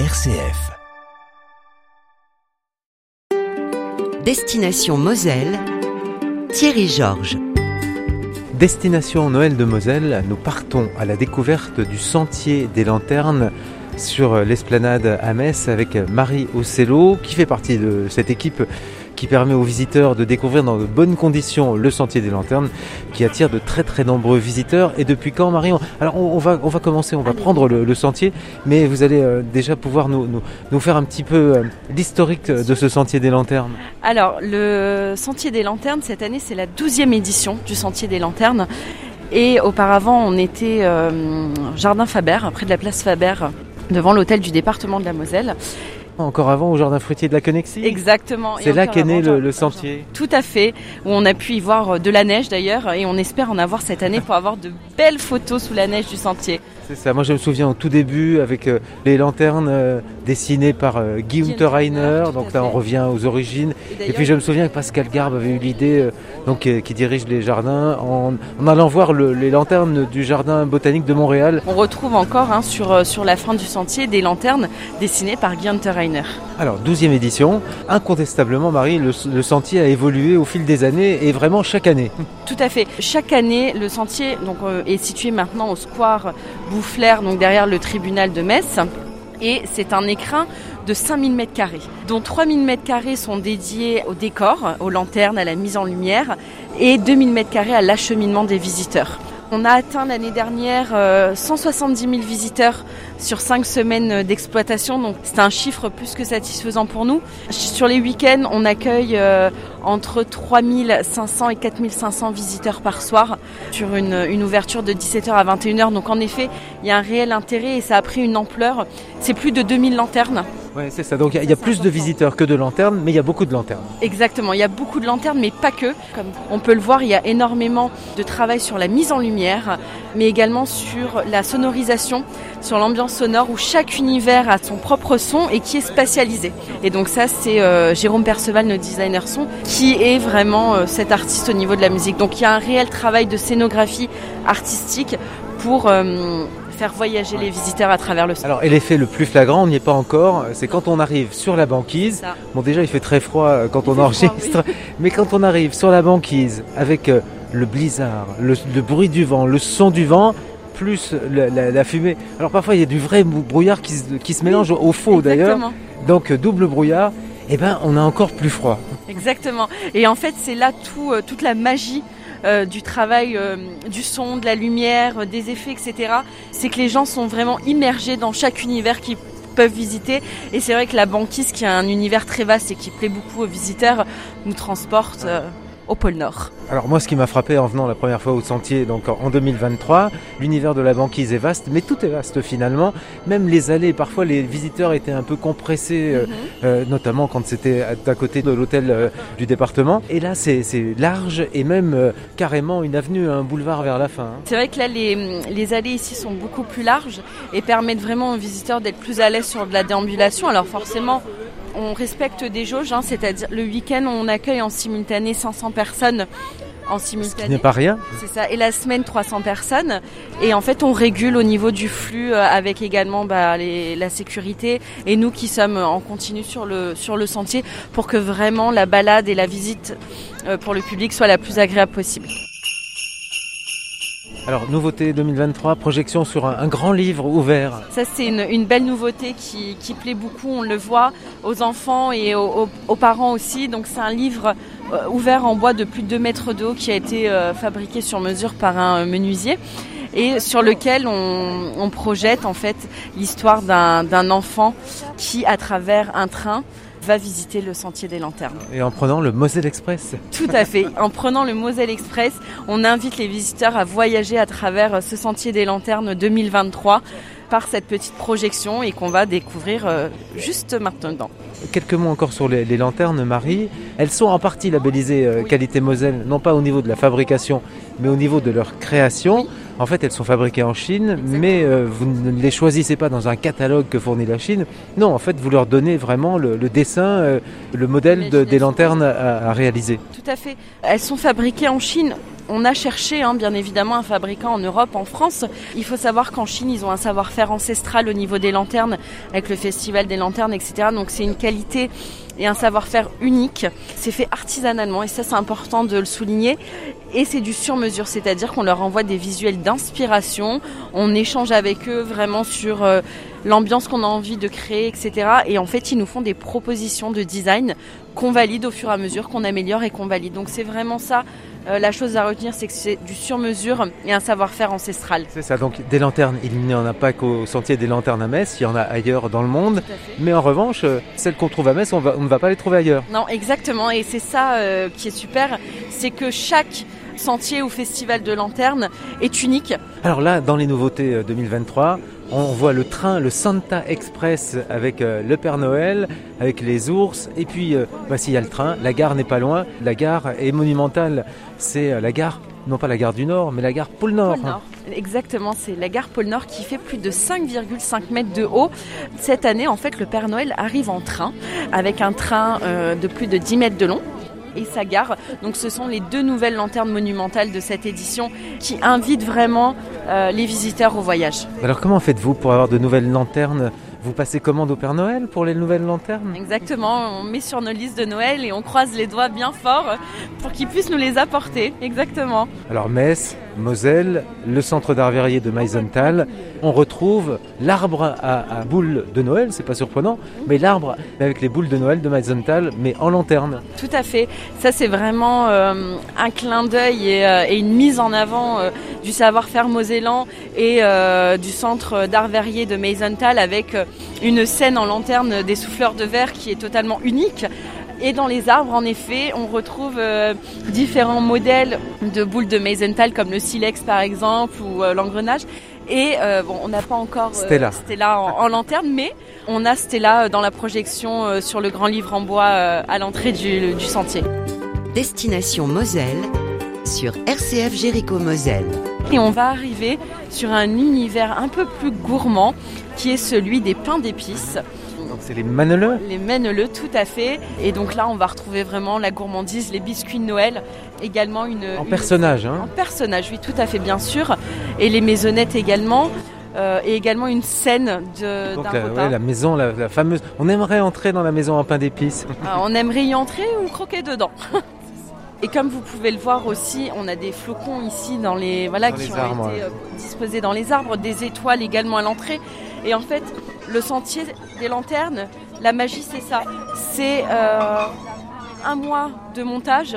RCF. Destination Moselle, Thierry Georges. Destination Noël de Moselle, nous partons à la découverte du sentier des lanternes sur l'esplanade à Metz avec Marie Ocello qui fait partie de cette équipe qui permet aux visiteurs de découvrir dans de bonnes conditions le sentier des lanternes qui attire de très très nombreux visiteurs. Et depuis quand Marie Alors on, va, on va commencer, on va prendre le, sentier, mais vous allez euh, déjà pouvoir nous, nous, faire un petit peu euh, l'historique de ce sentier des lanternes. Alors le sentier des lanternes, cette année c'est la 12e édition du sentier des lanternes. Et auparavant, on était euh, Jardin Faber, près de la place Faber, devant l'hôtel du département de la Moselle. Encore avant au jardin fruitier de la Connexie Exactement. C'est là qu'est né le, sentier Tout à fait, où on a pu y voir euh, de la neige d'ailleurs, et on espère en avoir cette année pour avoir de belles photos sous la neige du sentier. C'est ça, moi je me souviens au tout début avec euh, les lanternes euh, dessinées par Guy Unterreiner, donc là on revient aux origines. Et, puis je me souviens que Pascal Garbe avait eu l'idée, donc qui dirige les jardins, en, allant voir les lanternes du jardin botanique de Montréal. On retrouve encore hein, sur, sur la fin du sentier des lanternes dessinées par Guy Unterreiner. Alors, 12e édition, incontestablement, Marie, le, sentier a évolué au fil des années et vraiment chaque année. Tout à fait. Chaque année, le sentier donc, euh, est situé maintenant au square Boufflers, donc derrière le tribunal de Metz. Et c'est un écrin de 5000 m2, dont 3000 m2 sont dédiés au décor, aux lanternes, à la mise en lumière, et 2000 m2 à l'acheminement des visiteurs. On a atteint l'année dernière 170 euh, 000 visiteurs sur 5 semaines d'exploitation, donc c'est un chiffre plus que satisfaisant pour nous. Sur les week-ends, on accueille euh, entre 3500 et 4500 visiteurs par soir sur une, ouverture de 17h à 21h. Donc en effet, il y a un réel intérêt et ça a pris une ampleur. C'est plus de 2000 lanternes. Oui, c'est ça. Donc il y, a plus de visiteurs que de lanternes, mais il y a beaucoup de lanternes. Exactement, il y a beaucoup de lanternes, mais pas que. Comme on peut le voir, il y a énormément de travail sur la mise en lumière, mais également sur la sonorisation, sur l'ambiance sonore, où chaque univers a son propre son et qui est spatialisé. Et donc ça, c'est euh, Jérôme Perceval, notre designer son, qui est vraiment euh, cet artiste au niveau de la musique. Donc il y a un réel travail de scénographie artistique pour euh, faire voyager les visiteurs à travers le sol. Alors, et l'effet le plus flagrant, on n'y est pas encore, c'est quand on arrive sur la banquise. Bon, déjà, il fait très froid euh, quand on enregistre, mais quand on arrive sur la banquise avec le blizzard, le, bruit du vent, le son du vent, plus la, fumée. Alors, parfois, il y a du vrai brouillard qui, se mélange au faux d'ailleurs. Donc, double brouillard eh ben, on a encore plus froid. Exactement. Et en fait, c'est là tout, euh, toute la magie euh, du travail, euh, du son, de la lumière, des effets, etc. C'est que les gens sont vraiment immergés dans chaque univers qu'ils peuvent visiter. Et c'est vrai que la banquise, qui a un univers très vaste et qui plaît beaucoup aux visiteurs, nous transporte au pôle Nord. Alors moi ce qui m'a frappé en venant la première fois au sentier, donc en 2023, l'univers de la banquise est vaste, mais tout est vaste finalement. Même les allées, parfois les visiteurs étaient un peu compressés, euh, mhm. euh, notamment quand c'était à, côté de l'hôtel euh, du département. Et là c'est large et même carrément une avenue, un boulevard vers la fin. Hein. C'est vrai que là les, les allées ici sont beaucoup plus larges et permettent vraiment aux visiteurs d'être plus à l'aise sur de la déambulation. Alors forcément on respecte des jauges, hein, c'est-à-dire le week-end on accueille en simultané 500 personnes en simultané. Ce n'est pas rien. C'est ça. Et la semaine 300 personnes. Et en fait on régule au niveau du flux euh, avec également bah, la sécurité et nous qui sommes en continu sur le sur le sentier pour que vraiment la balade et la visite euh, pour le public soit la plus agréable possible. Alors, nouveauté 2023, projection sur un, grand livre ouvert. Ça, c'est une, belle nouveauté qui, plaît beaucoup. On le voit aux enfants et aux, parents aussi. Donc, c'est un livre euh, ouvert en bois de plus de 2 mètres de haut qui a été euh, fabriqué sur mesure par un menuisier et sur lequel on projette en fait l'histoire d'un enfant qui, à travers un train, va visiter le sentier des lanternes. Et en prenant le Moselle Express Tout à fait. En prenant le Moselle Express, on invite les visiteurs à voyager à travers ce sentier des lanternes 2023 par cette petite projection et qu'on va découvrir euh, juste maintenant. Quelques mots encore sur les, lanternes, Marie. Elles sont en partie labellisées euh, qualité Moselle, non pas au niveau de la fabrication, mais au niveau de leur création. En fait, elles sont fabriquées en Chine, mais euh, vous ne les choisissez pas dans un catalogue que fournit la Chine. Non, en fait, vous leur donnez vraiment le, dessin, euh, le modèle des lanternes à, réaliser. Tout à fait. Elles sont fabriquées en Chine on a cherché hein, bien évidemment un fabricant en Europe, en France. Il faut savoir qu'en Chine, ils ont un savoir-faire ancestral au niveau des lanternes, avec le festival des lanternes, etc. Donc c'est une qualité et un savoir-faire unique. C'est fait artisanalement et ça c'est important de le souligner. Et c'est du sur-mesure, c'est-à-dire qu'on leur envoie des visuels d'inspiration, on échange avec eux vraiment sur euh, l'ambiance qu'on a envie de créer, etc. Et en fait, ils nous font des propositions de design qu'on valide au fur et à mesure, qu'on améliore et qu'on valide. Donc c'est vraiment ça euh, la chose à retenir, c'est que c'est du sur-mesure et un savoir-faire ancestral. C'est ça, donc des lanternes, il n'y en a pas qu'au sentier des lanternes à Metz, il y en a ailleurs dans le monde. Mais en revanche, euh, celles qu'on trouve à Metz, on, ne va pas les trouver ailleurs. Non, exactement, et c'est ça euh, qui est super, c'est que chaque sentier ou festival de lanternes est unique. Alors là, dans les nouveautés 2023, on voit le train, le Santa Express avec euh, le Père Noël, avec les ours. Et puis, euh, voici, y a le train. La gare n'est pas loin. La gare est monumentale. C'est euh, la gare, non pas la gare du Nord, mais la gare Pôle Nord. Nord. Exactement, c'est la gare Pôle Nord qui fait plus de 5,5 mètres de haut. Cette année, en fait, le Père Noël arrive en train, avec un train de plus de 10 mètres de long et sa gare. Donc ce sont les deux nouvelles lanternes monumentales de cette édition qui invitent vraiment euh, les visiteurs au voyage. Alors comment faites-vous pour avoir de nouvelles lanternes? Vous passez commande au Père Noël pour les nouvelles lanternes? Exactement, on met sur nos listes de Noël et on croise les doigts bien fort pour qu'ils puissent nous les apporter. Exactement. Alors Metz, Moselle, le centre d'art verrier de Meisenthal, on retrouve l'arbre à, boules de Noël, c'est pas surprenant, mais l'arbre avec les boules de Noël de Meisenthal, mais en lanterne. Tout à fait. Ça c'est vraiment euh, un clin d'œil et, euh, une mise en avant euh, du savoir-faire mosellan et du centre d'art verrier de Meisenthal avec une scène en lanterne des souffleurs de verre qui est totalement unique. Et dans les arbres, en effet, on retrouve euh, différents modèles de boules de Meisenthal, comme le silex par exemple, ou euh, l'engrenage. Et euh, bon, on n'a pas encore Stella, Stella en, lanterne, mais on a Stella dans la projection sur le grand livre en bois à l'entrée du, du sentier. Destination Moselle sur RCF Jéricho Moselle. Et on va arriver sur un univers un peu plus gourmand qui est celui des pains d'épices. C'est les maneleux Les maneleux, tout à fait. Et donc là, on va retrouver vraiment la gourmandise, les biscuits de Noël, également une... En personnage, hein En personnage, oui, tout à fait, bien sûr. Et les maisonnettes également. Euh, et également une scène de Donc la, la maison, la, fameuse. On aimerait entrer dans la maison en pain d'épices. Ah, on aimerait y entrer ou croquer dedans. Et comme vous pouvez le voir aussi, on a des flocons ici dans les voilà qui ont été euh, disposés dans les arbres, des étoiles également à l'entrée. Et en fait, le sentier des lanternes, la magie c'est ça, c'est euh, un mois de montage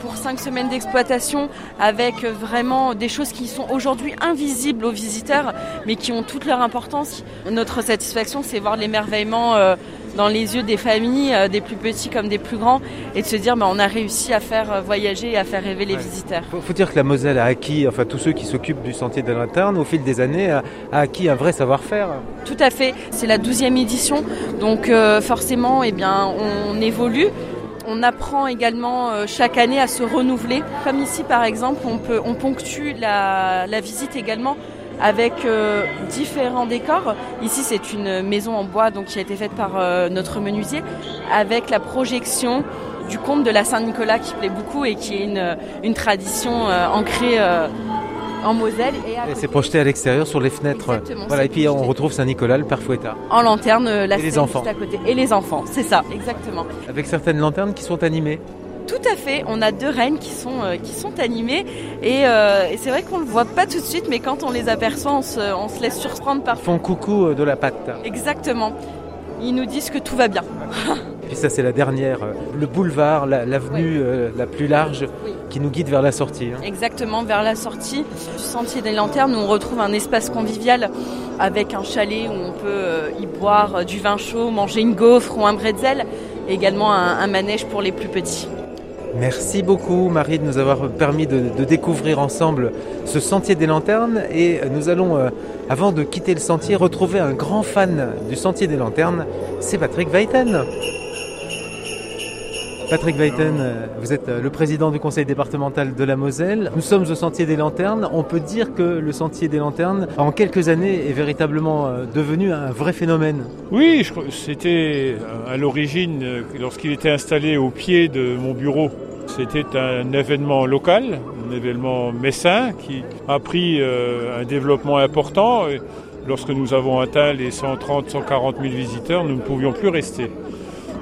pour cinq semaines d'exploitation avec vraiment des choses qui sont aujourd'hui invisibles aux visiteurs mais qui ont toute leur importance. Notre satisfaction c'est voir l'émerveillement euh, dans les yeux des familles, des plus petits comme des plus grands, et de se dire bah, on a réussi à faire voyager et à faire rêver les visiteurs. Il faut, dire que la Moselle a acquis, enfin tous ceux qui s'occupent du sentier de l'interne, au fil des années, a, acquis un vrai savoir-faire. Tout à fait, c'est la douzième édition, donc forcément eh bien, on évolue. On apprend également euh, chaque année à se renouveler. Comme ici par exemple, on, ponctue la, visite également avec euh, différents décors. Ici, c'est une maison en bois donc, qui a été faite par euh, notre menuisier avec la projection du conte de la Saint-Nicolas qui plaît beaucoup et qui est une tradition ancrée en Moselle. Et, c'est projeté à l'extérieur sur les fenêtres. Voilà, et puis on retrouve Saint-Nicolas, le Père Fouettard. En lanterne, euh, la et les enfants. à côté. Et les enfants, c'est ça, exactement. Avec certaines lanternes qui sont animées. Tout à fait, on a deux reines qui sont, euh, qui sont animées euh, et, c'est vrai qu'on ne le voit pas tout de suite mais quand on les aperçoit on se, on se laisse surprendre par... Ils font coucou de la patte. Exactement, ils nous disent que tout va bien. Puis ça c'est la dernière, le boulevard, l'avenue la, plus large qui nous guide vers la sortie. Hein. Exactement, vers la sortie du sentier des lanternes où on retrouve un espace convivial avec un chalet où on peut euh, y boire euh, du vin chaud, manger une gaufre ou un bretzel, et également un, manège pour les plus petits. Merci beaucoup Marie de nous avoir permis de, découvrir ensemble ce sentier des lanternes et nous allons, euh, avant de quitter le sentier, retrouver un grand fan du sentier des lanternes, c'est Patrick Weiten. Patrick Weiten, euh, vous êtes euh, le président du conseil départemental de la Moselle. Nous sommes au Sentier des Lanternes. On peut dire que le Sentier des Lanternes, en quelques années, est véritablement euh, devenu un vrai phénomène. Oui, c'était à l'origine, lorsqu'il était installé au pied de mon bureau C'était un événement local, un événement messin qui a pris un développement important. Lorsque nous avons atteint les 130, 140 000 visiteurs, nous ne pouvions plus rester.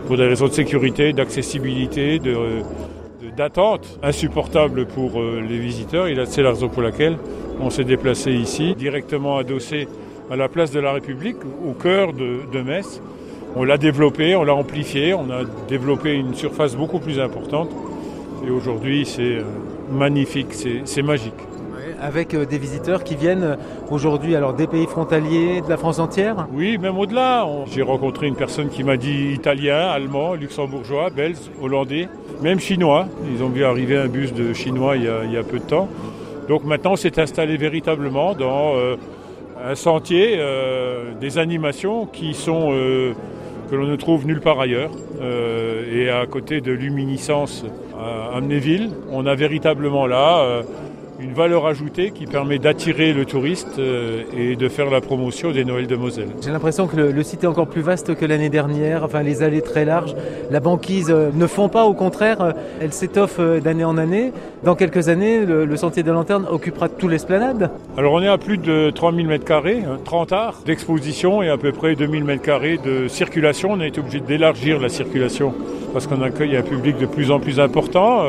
Pour des raisons de sécurité, d'accessibilité, d'attente insupportable pour euh, les visiteurs. Et c'est la raison pour laquelle on s'est déplacé ici, directement adossé à la place de la République, au cœur de, de Metz. On l'a développé, on l'a amplifié, on a développé une surface beaucoup plus importante. Et aujourd'hui, c'est euh, magnifique, c'est magique avec euh, des visiteurs qui viennent euh, aujourd'hui alors des pays frontaliers, de la France entière Oui, même au-delà. J'ai rencontré une personne qui m'a dit italien, allemand, luxembourgeois, belge, hollandais, même chinois. Ils ont vu arriver un bus de chinois il y a, peu de temps. Donc maintenant, on s'est installé véritablement dans euh, un sentier des animations qui sont que l'on ne trouve nulle part ailleurs. et à côté de Luminiscence à Amnéville, on a véritablement là une valeur ajoutée qui permet d'attirer le touriste euh, et de faire la promotion des Noëls de Moselle. J'ai l'impression que le, site est encore plus vaste que l'année dernière, enfin les allées très larges. La banquise euh, ne fond pas, au contraire, euh, elle s'étoffe d'année en année. Dans quelques années, le, sentier de lanterne occupera tout l'esplanade. Alors on est à plus de 3000 m2, 30 arts d'exposition et à peu près 2000 m2 de circulation. On a été obligé d'élargir la circulation parce qu'on accueille un public de plus en plus important.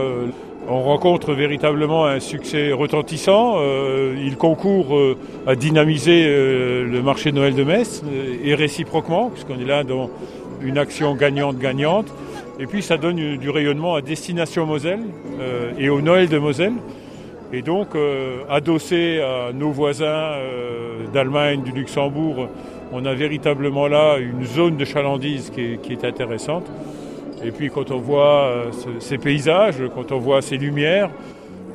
On rencontre véritablement un succès retentissant. Euh, il concourt euh, à dynamiser euh, le marché de Noël de Metz et réciproquement, puisqu'on est là dans une action gagnante-gagnante. Et puis ça donne du rayonnement à Destination Moselle et au Noël de Moselle. Et donc, adossé à nos voisins d'Allemagne, du Luxembourg, on a véritablement là une zone de chalandise qui est intéressante. Et puis quand on voit euh, ces paysages, quand on voit ces lumières,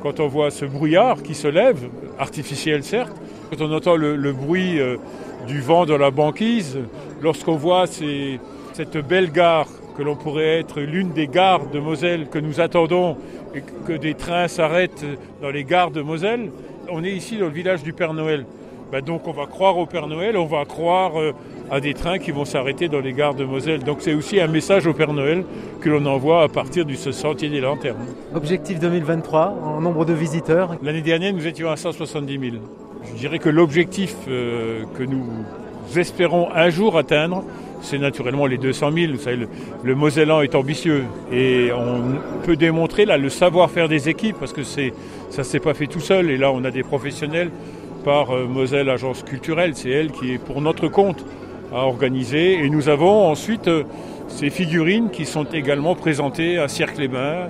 quand on voit ce brouillard qui se lève, artificiel certes, quand on entend le, bruit euh, du vent dans la banquise, lorsqu'on voit cette belle gare que l'on pourrait être l'une des gares de Moselle que nous attendons et que des trains s'arrêtent dans les gares de Moselle, on est ici dans le village du Père Noël. Ben donc on va croire au Père Noël, on va croire euh, à des trains qui vont s'arrêter dans les gares de Moselle. Donc c'est aussi un message au Père Noël que l'on envoie à partir du sentier des lanternes. Objectif 2023 en nombre de visiteurs L'année dernière, nous étions à 170 000. Je dirais que l'objectif euh, que nous espérons un jour atteindre, c'est naturellement les 200 000. Vous savez, le, le, Mosellan est ambitieux et on peut démontrer là le savoir-faire des équipes parce que c'est ça s'est pas fait tout seul et là on a des professionnels par euh, Moselle Agence Culturelle, c'est elle qui est pour notre compte à organiser. Et nous avons ensuite euh, ces figurines qui sont également présentées à Cirque-les-Bains,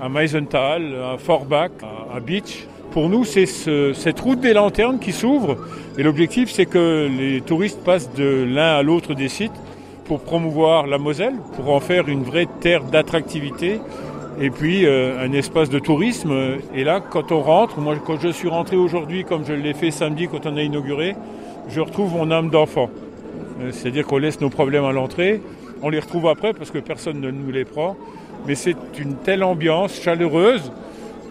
à Meisenthal, à Forbach, à, Beach. Pour nous, c'est cette route des lanternes qui s'ouvre et l'objectif, c'est que les touristes passent de l'un à l'autre des sites pour promouvoir la Moselle, pour en faire une vraie terre d'attractivité et puis euh, un espace de tourisme. Et là, quand on rentre, moi quand je suis rentré aujourd'hui, comme je l'ai fait samedi quand on a inauguré, je retrouve mon âme d'enfant. Euh, c'est-à-dire qu'on laisse nos problèmes à l'entrée, on les retrouve après parce que personne ne nous les prend, mais c'est une telle ambiance chaleureuse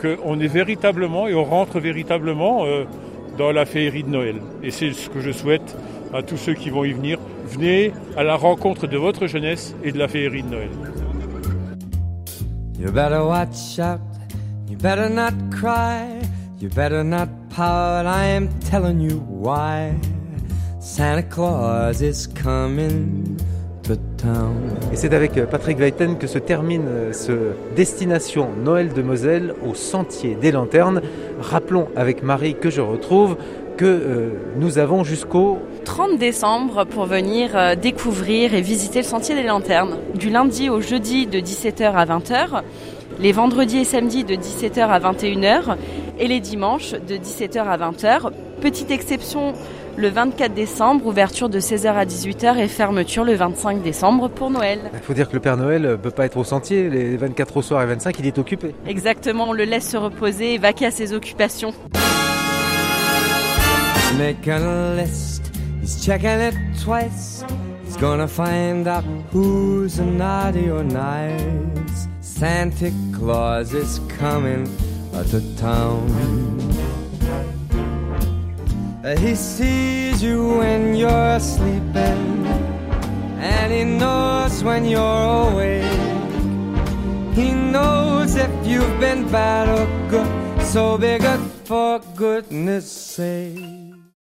qu'on est véritablement et on rentre véritablement euh, dans la féerie de Noël. Et c'est ce que je souhaite à tous ceux qui vont y venir. Venez à la rencontre de votre jeunesse et de la féerie de Noël. You better watch out, you better not cry, you better not I am telling you why. Santa Claus is coming to town. Et c'est avec euh, Patrick Weiten que se termine euh, ce Destination Noël de Moselle au Sentier des Lanternes. Rappelons avec Marie que je retrouve que euh, nous avons jusqu'au 30 décembre pour venir découvrir et visiter le Sentier des Lanternes. Du lundi au jeudi de 17h à 20h, les vendredis et samedis de 17h à 21h et les dimanches de 17h à 20h. Petite exception le 24 décembre, ouverture de 16h à 18h et fermeture le 25 décembre pour Noël. Il faut dire que le Père Noël ne peut pas être au sentier, les 24 au soir et 25, il est occupé. Exactement, on le laisse se reposer et vaquer à ses occupations. Make a list, he's checking it twice. He's gonna find out who's naughty or nice. Santa Claus is coming to town. Uh, he sees you when you're sleeping, and he knows when you're awake. He knows if you've been bad or good, so be good for goodness sake.